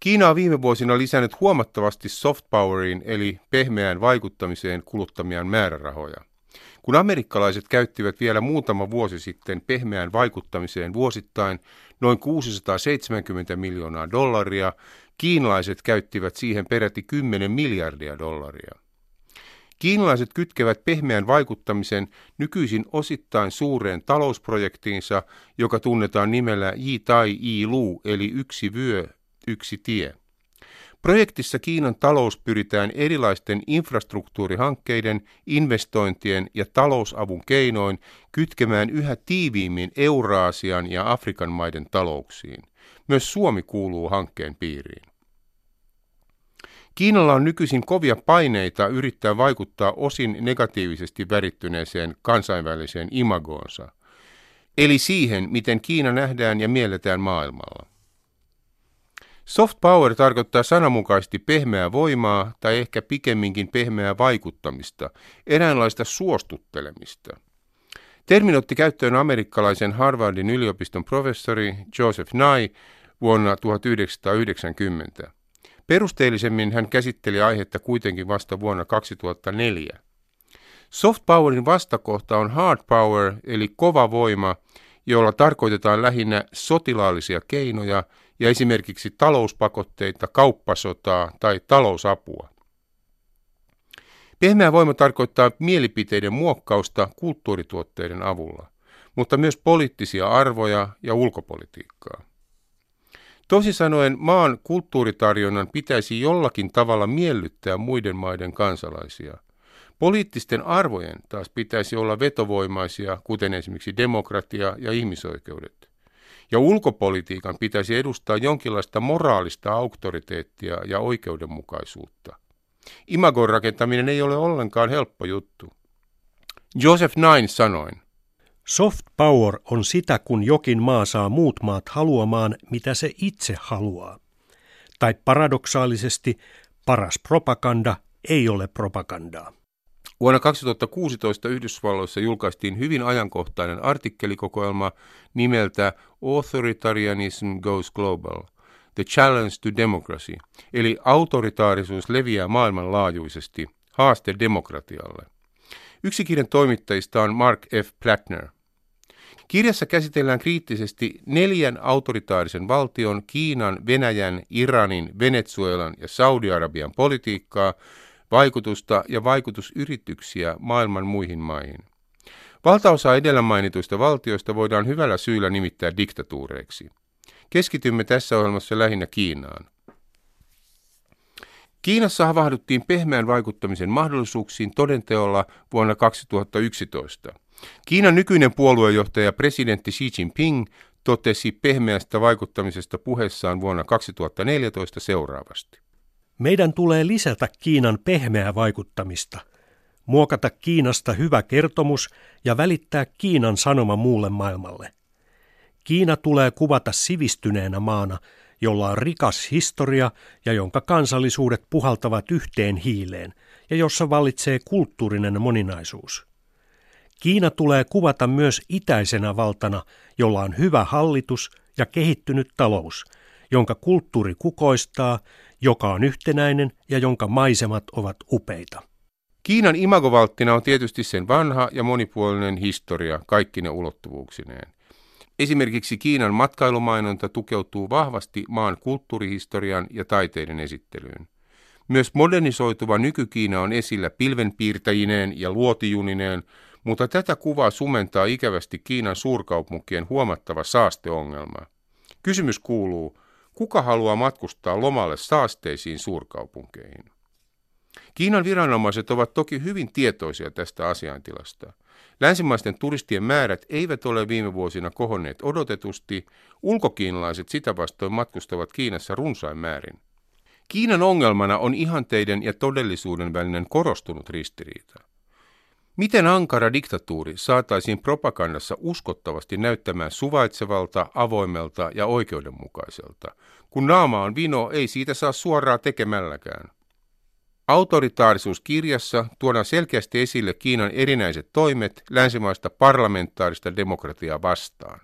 Kiina on viime vuosina lisännyt huomattavasti soft poweriin eli pehmeään vaikuttamiseen kuluttamiaan määrärahoja. Kun amerikkalaiset käyttivät vielä muutama vuosi sitten pehmeään vaikuttamiseen vuosittain noin 670 miljoonaa dollaria, kiinalaiset käyttivät siihen peräti 10 miljardia dollaria. Kiinalaiset kytkevät pehmeän vaikuttamisen nykyisin osittain suureen talousprojektiinsa, joka tunnetaan nimellä Yi Tai Yi Lu, eli yksi vyö, yksi tie. Projektissa Kiinan talous pyritään erilaisten infrastruktuurihankkeiden, investointien ja talousavun keinoin kytkemään yhä tiiviimmin Euraasian ja Afrikan maiden talouksiin. Myös Suomi kuuluu hankkeen piiriin. Kiinalla on nykyisin kovia paineita yrittää vaikuttaa osin negatiivisesti värittyneeseen kansainväliseen imagoonsa, eli siihen, miten Kiina nähdään ja mielletään maailmalla. Soft power tarkoittaa sananmukaisesti pehmeää voimaa tai ehkä pikemminkin pehmeää vaikuttamista, eräänlaista suostuttelemista. Termin otti käyttöön amerikkalaisen Harvardin yliopiston professori Joseph Nye vuonna 1990. Perusteellisemmin hän käsitteli aihetta kuitenkin vasta vuonna 2004. Soft powerin vastakohta on hard power eli kova voima, jolla tarkoitetaan lähinnä sotilaallisia keinoja ja esimerkiksi talouspakotteita, kauppasotaa tai talousapua. Pehmeä voima tarkoittaa mielipiteiden muokkausta kulttuurituotteiden avulla, mutta myös poliittisia arvoja ja ulkopolitiikkaa. Toisin sanoen maan kulttuuritarjonnan pitäisi jollakin tavalla miellyttää muiden maiden kansalaisia. Poliittisten arvojen taas pitäisi olla vetovoimaisia, kuten esimerkiksi demokratia ja ihmisoikeudet. Ja ulkopolitiikan pitäisi edustaa jonkinlaista moraalista auktoriteettia ja oikeudenmukaisuutta. Imagon rakentaminen ei ole ollenkaan helppo juttu. Joseph Nine sanoin, Soft power on sitä, kun jokin maa saa muut maat haluamaan, mitä se itse haluaa. Tai paradoksaalisesti, paras propaganda ei ole propagandaa. Vuonna 2016 Yhdysvalloissa julkaistiin hyvin ajankohtainen artikkelikokoelma nimeltä Authoritarianism Goes Global – The Challenge to Democracy, eli autoritaarisuus leviää maailmanlaajuisesti, haaste demokratialle. Yksi kirjan toimittajista on Mark F. Plattner – Kirjassa käsitellään kriittisesti neljän autoritaarisen valtion, Kiinan, Venäjän, Iranin, Venezuelan ja Saudi-Arabian politiikkaa, vaikutusta ja vaikutusyrityksiä maailman muihin maihin. Valtaosa edellä mainituista valtioista voidaan hyvällä syyllä nimittää diktatuureiksi. Keskitymme tässä ohjelmassa lähinnä Kiinaan. Kiinassa havahduttiin pehmeän vaikuttamisen mahdollisuuksiin todenteolla vuonna 2011. Kiinan nykyinen puoluejohtaja presidentti Xi Jinping totesi pehmeästä vaikuttamisesta puheessaan vuonna 2014 seuraavasti. Meidän tulee lisätä Kiinan pehmeää vaikuttamista, muokata Kiinasta hyvä kertomus ja välittää Kiinan sanoma muulle maailmalle. Kiina tulee kuvata sivistyneenä maana, jolla on rikas historia ja jonka kansallisuudet puhaltavat yhteen hiileen ja jossa vallitsee kulttuurinen moninaisuus. Kiina tulee kuvata myös itäisenä valtana, jolla on hyvä hallitus ja kehittynyt talous, jonka kulttuuri kukoistaa, joka on yhtenäinen ja jonka maisemat ovat upeita. Kiinan imagovalttina on tietysti sen vanha ja monipuolinen historia kaikkine ulottuvuuksineen. Esimerkiksi Kiinan matkailumainonta tukeutuu vahvasti maan kulttuurihistorian ja taiteiden esittelyyn. Myös modernisoituva nykykiina on esillä pilvenpiirtäjineen ja luotijunineen, mutta tätä kuvaa sumentaa ikävästi Kiinan suurkaupunkien huomattava saasteongelma. Kysymys kuuluu, kuka haluaa matkustaa lomalle saasteisiin suurkaupunkeihin? Kiinan viranomaiset ovat toki hyvin tietoisia tästä asiantilasta. Länsimaisten turistien määrät eivät ole viime vuosina kohonneet odotetusti, ulkokiinalaiset sitä vastoin matkustavat Kiinassa runsain määrin. Kiinan ongelmana on ihanteiden ja todellisuuden välinen korostunut ristiriita. Miten ankara diktatuuri saataisiin propagandassa uskottavasti näyttämään suvaitsevalta, avoimelta ja oikeudenmukaiselta, kun naama on vino, ei siitä saa suoraa tekemälläkään. Autoritaarisuuskirjassa tuodaan selkeästi esille Kiinan erinäiset toimet länsimaista parlamentaarista demokratiaa vastaan.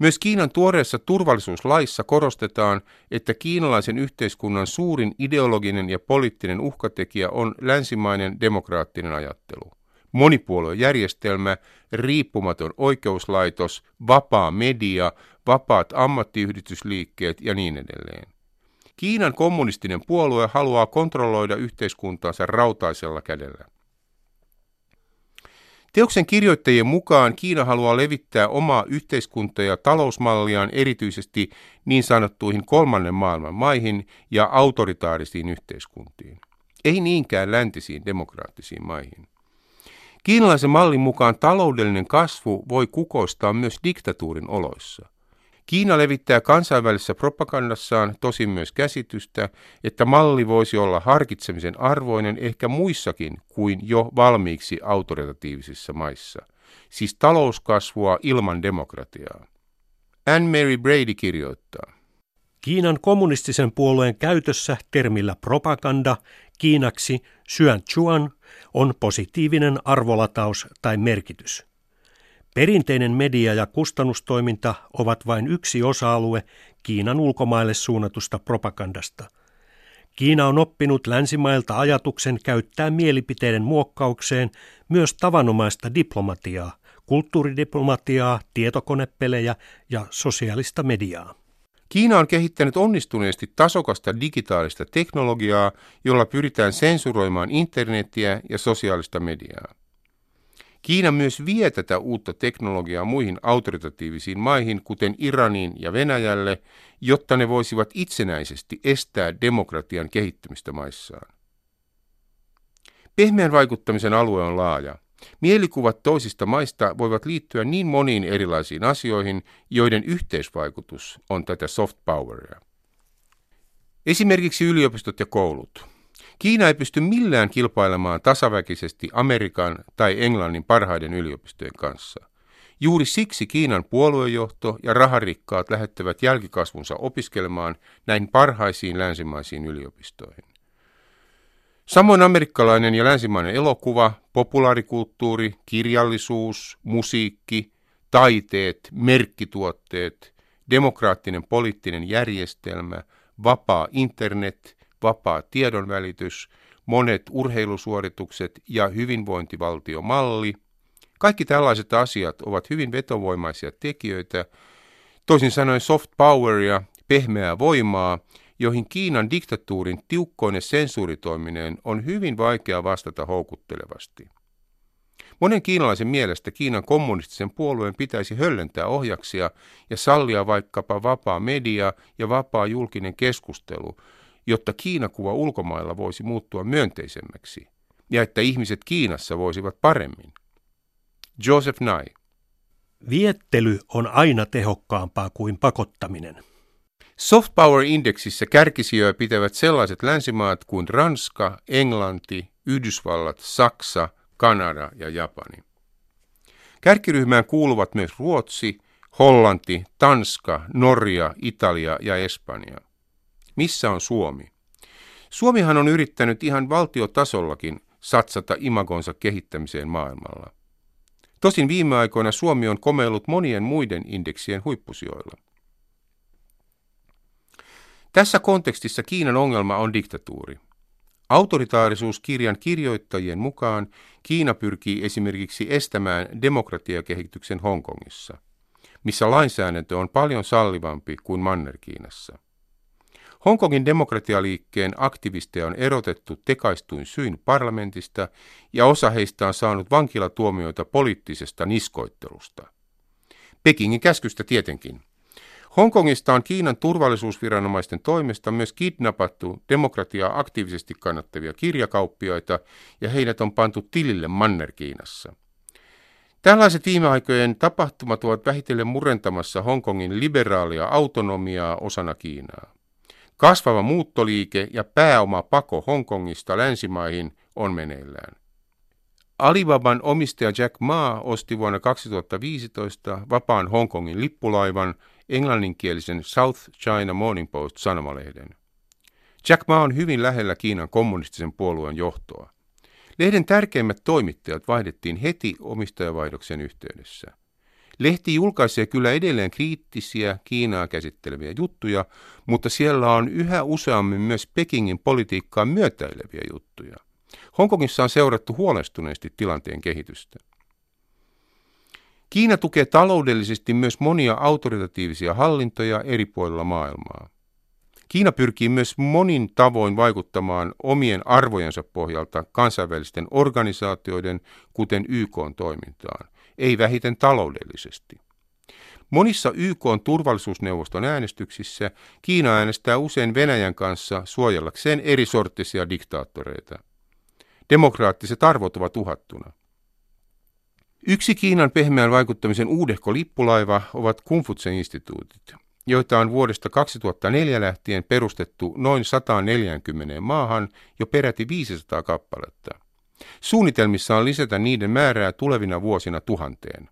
Myös Kiinan tuoreessa turvallisuuslaissa korostetaan, että kiinalaisen yhteiskunnan suurin ideologinen ja poliittinen uhkatekijä on länsimainen demokraattinen ajattelu. Monipuoluejärjestelmä, riippumaton oikeuslaitos, vapaa media, vapaat ammattiyhdistysliikkeet ja niin edelleen. Kiinan kommunistinen puolue haluaa kontrolloida yhteiskuntaansa rautaisella kädellä. Teoksen kirjoittajien mukaan Kiina haluaa levittää omaa yhteiskunta- ja talousmalliaan erityisesti niin sanottuihin kolmannen maailman maihin ja autoritaarisiin yhteiskuntiin. Ei niinkään läntisiin demokraattisiin maihin. Kiinalaisen mallin mukaan taloudellinen kasvu voi kukoistaa myös diktatuurin oloissa – Kiina levittää kansainvälisessä propagandassaan tosin myös käsitystä, että malli voisi olla harkitsemisen arvoinen ehkä muissakin kuin jo valmiiksi autoritatiivisissa maissa, siis talouskasvua ilman demokratiaa. Anne Mary Brady kirjoittaa. Kiinan kommunistisen puolueen käytössä termillä propaganda kiinaksi Xuan on positiivinen arvolataus tai merkitys. Perinteinen media ja kustannustoiminta ovat vain yksi osa-alue Kiinan ulkomaille suunnatusta propagandasta. Kiina on oppinut länsimailta ajatuksen käyttää mielipiteiden muokkaukseen myös tavanomaista diplomatiaa, kulttuuridiplomatiaa, tietokonepelejä ja sosiaalista mediaa. Kiina on kehittänyt onnistuneesti tasokasta digitaalista teknologiaa, jolla pyritään sensuroimaan internetiä ja sosiaalista mediaa. Kiina myös vie tätä uutta teknologiaa muihin autoritatiivisiin maihin, kuten Iraniin ja Venäjälle, jotta ne voisivat itsenäisesti estää demokratian kehittymistä maissaan. Pehmeän vaikuttamisen alue on laaja. Mielikuvat toisista maista voivat liittyä niin moniin erilaisiin asioihin, joiden yhteisvaikutus on tätä soft poweria. Esimerkiksi yliopistot ja koulut. Kiina ei pysty millään kilpailemaan tasaväkisesti Amerikan tai Englannin parhaiden yliopistojen kanssa. Juuri siksi Kiinan puoluejohto ja raharikkaat lähettävät jälkikasvunsa opiskelemaan näihin parhaisiin länsimaisiin yliopistoihin. Samoin amerikkalainen ja länsimainen elokuva, populaarikulttuuri, kirjallisuus, musiikki, taiteet, merkkituotteet, demokraattinen poliittinen järjestelmä, vapaa internet – vapaa tiedonvälitys, monet urheilusuoritukset ja hyvinvointivaltiomalli. Kaikki tällaiset asiat ovat hyvin vetovoimaisia tekijöitä, toisin sanoen soft poweria, pehmeää voimaa, joihin Kiinan diktatuurin tiukkoinen sensuuritoiminen on hyvin vaikea vastata houkuttelevasti. Monen kiinalaisen mielestä Kiinan kommunistisen puolueen pitäisi höllentää ohjaksia ja sallia vaikkapa vapaa media ja vapaa julkinen keskustelu, jotta Kiinakuva ulkomailla voisi muuttua myönteisemmäksi ja että ihmiset Kiinassa voisivat paremmin. Joseph Nye. Viettely on aina tehokkaampaa kuin pakottaminen. Soft Power-indeksissä kärkisijoja pitävät sellaiset länsimaat kuin Ranska, Englanti, Yhdysvallat, Saksa, Kanada ja Japani. Kärkiryhmään kuuluvat myös Ruotsi, Hollanti, Tanska, Norja, Italia ja Espanja. Missä on Suomi? Suomihan on yrittänyt ihan valtiotasollakin satsata imagonsa kehittämiseen maailmalla. Tosin viime aikoina Suomi on komeillut monien muiden indeksien huippusijoilla. Tässä kontekstissa Kiinan ongelma on diktatuuri. Autoritaarisuuskirjan kirjoittajien mukaan Kiina pyrkii esimerkiksi estämään demokratiakehityksen Hongkongissa, missä lainsäädäntö on paljon sallivampi kuin Manner-Kiinassa. Hongkongin demokratialiikkeen aktivisteja on erotettu tekaistuin syin parlamentista ja osa heistä on saanut vankilatuomioita poliittisesta niskoittelusta. Pekingin käskystä tietenkin. Hongkongista on Kiinan turvallisuusviranomaisten toimesta myös kidnappattu demokratiaa aktiivisesti kannattavia kirjakauppiaita ja heidät on pantu tilille Manner-Kiinassa. Tällaiset viime aikojen tapahtumat ovat vähitellen murentamassa Hongkongin liberaalia autonomiaa osana Kiinaa. Kasvava muuttoliike ja pääoma pako Hongkongista länsimaihin on meneillään. Alibaban omistaja Jack Ma osti vuonna 2015 vapaan Hongkongin lippulaivan englanninkielisen South China Morning Post sanomalehden. Jack Ma on hyvin lähellä Kiinan kommunistisen puolueen johtoa. Lehden tärkeimmät toimittajat vaihdettiin heti omistajavaihdoksen yhteydessä. Lehti julkaisee kyllä edelleen kriittisiä Kiinaa käsitteleviä juttuja, mutta siellä on yhä useammin myös Pekingin politiikkaa myötäileviä juttuja. Hongkongissa on seurattu huolestuneesti tilanteen kehitystä. Kiina tukee taloudellisesti myös monia autoritatiivisia hallintoja eri puolilla maailmaa. Kiina pyrkii myös monin tavoin vaikuttamaan omien arvojensa pohjalta kansainvälisten organisaatioiden, kuten YK toimintaan, ei vähiten taloudellisesti. Monissa YK turvallisuusneuvoston äänestyksissä Kiina äänestää usein Venäjän kanssa suojellakseen eri sorttisia diktaattoreita. Demokraattiset arvot ovat uhattuna. Yksi Kiinan pehmeän vaikuttamisen uudehko lippulaiva ovat Konfutse-instituutit, joita on vuodesta 2004 lähtien perustettu noin 140 maahan jo peräti 500 kappaletta. Suunnitelmissa on lisätä niiden määrää tulevina vuosina tuhanteen.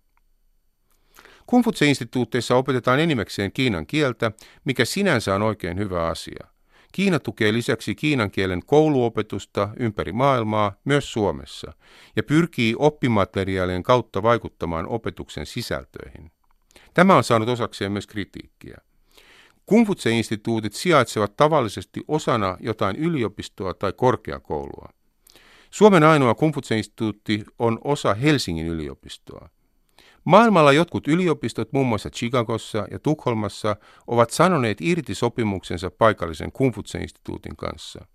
Konfutse-instituutteissa opetetaan enimmäkseen kiinan kieltä, mikä sinänsä on oikein hyvä asia – Kiina tukee lisäksi kiinan kielen kouluopetusta ympäri maailmaa, myös Suomessa, ja pyrkii oppimateriaalien kautta vaikuttamaan opetuksen sisältöihin. Tämä on saanut osakseen myös kritiikkiä. Kungfutse-instituutit sijaitsevat tavallisesti osana jotain yliopistoa tai korkeakoulua. Suomen ainoa Kungfutse-instituutti on osa Helsingin yliopistoa. Maailmalla jotkut yliopistot, muun muassa Chicagossa ja Tukholmassa, ovat sanoneet irti sopimuksensa paikallisen Kumfutse-instituutin kanssa,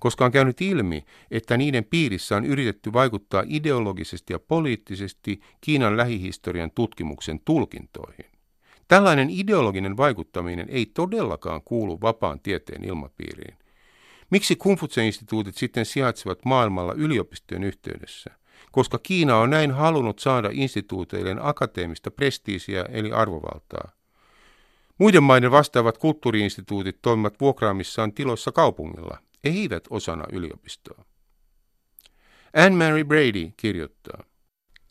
koska on käynyt ilmi, että niiden piirissä on yritetty vaikuttaa ideologisesti ja poliittisesti Kiinan lähihistorian tutkimuksen tulkintoihin. Tällainen ideologinen vaikuttaminen ei todellakaan kuulu vapaan tieteen ilmapiiriin. Miksi Kumfutse-instituutit sitten sijaitsevat maailmalla yliopistojen yhteydessä? koska Kiina on näin halunnut saada instituuteilleen akateemista prestiisiä eli arvovaltaa. Muiden maiden vastaavat kulttuuriinstituutit toimivat vuokraamissaan tiloissa kaupungilla, eivät osana yliopistoa. Anne-Mary Brady kirjoittaa.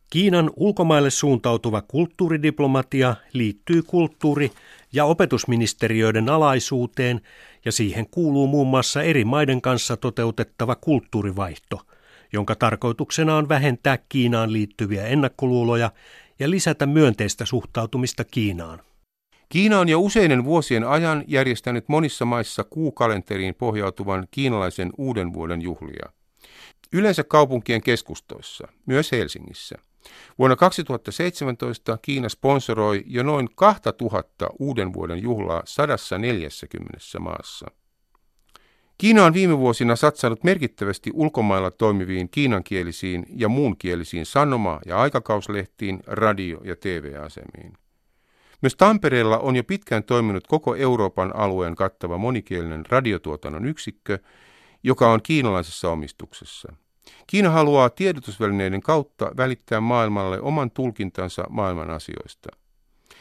Kiinan ulkomaille suuntautuva kulttuuridiplomatia liittyy kulttuuri- ja opetusministeriöiden alaisuuteen ja siihen kuuluu muun muassa eri maiden kanssa toteutettava kulttuurivaihto – jonka tarkoituksena on vähentää Kiinaan liittyviä ennakkoluuloja ja lisätä myönteistä suhtautumista Kiinaan. Kiina on jo useiden vuosien ajan järjestänyt monissa maissa kuukalenteriin pohjautuvan kiinalaisen uuden vuoden juhlia. Yleensä kaupunkien keskustoissa, myös Helsingissä. Vuonna 2017 Kiina sponsoroi jo noin 2000 uuden vuoden juhlaa 140 maassa. Kiina on viime vuosina satsannut merkittävästi ulkomailla toimiviin kiinankielisiin ja muunkielisiin sanoma- ja aikakauslehtiin, radio- ja TV-asemiin. Myös Tampereella on jo pitkään toiminut koko Euroopan alueen kattava monikielinen radiotuotannon yksikkö, joka on kiinalaisessa omistuksessa. Kiina haluaa tiedotusvälineiden kautta välittää maailmalle oman tulkintansa maailman asioista.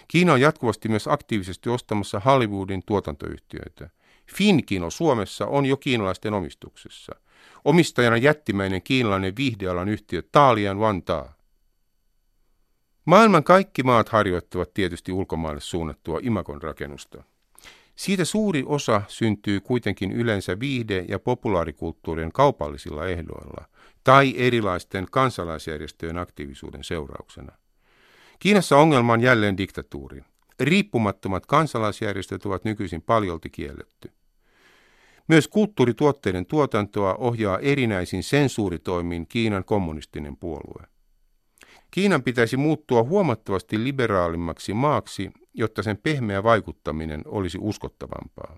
Kiina on jatkuvasti myös aktiivisesti ostamassa Hollywoodin tuotantoyhtiöitä. Finkino Suomessa on jo kiinalaisten omistuksessa. Omistajana jättimäinen kiinalainen viihdealan yhtiö Taalian Vantaa. Maailman kaikki maat harjoittavat tietysti ulkomaille suunnattua imagon rakennusta. Siitä suuri osa syntyy kuitenkin yleensä viihde- ja populaarikulttuurien kaupallisilla ehdoilla tai erilaisten kansalaisjärjestöjen aktiivisuuden seurauksena. Kiinassa ongelma on jälleen diktatuuri. Riippumattomat kansalaisjärjestöt ovat nykyisin paljolti kielletty. Myös kulttuurituotteiden tuotantoa ohjaa erinäisin sensuuritoimiin Kiinan kommunistinen puolue. Kiinan pitäisi muuttua huomattavasti liberaalimmaksi maaksi, jotta sen pehmeä vaikuttaminen olisi uskottavampaa.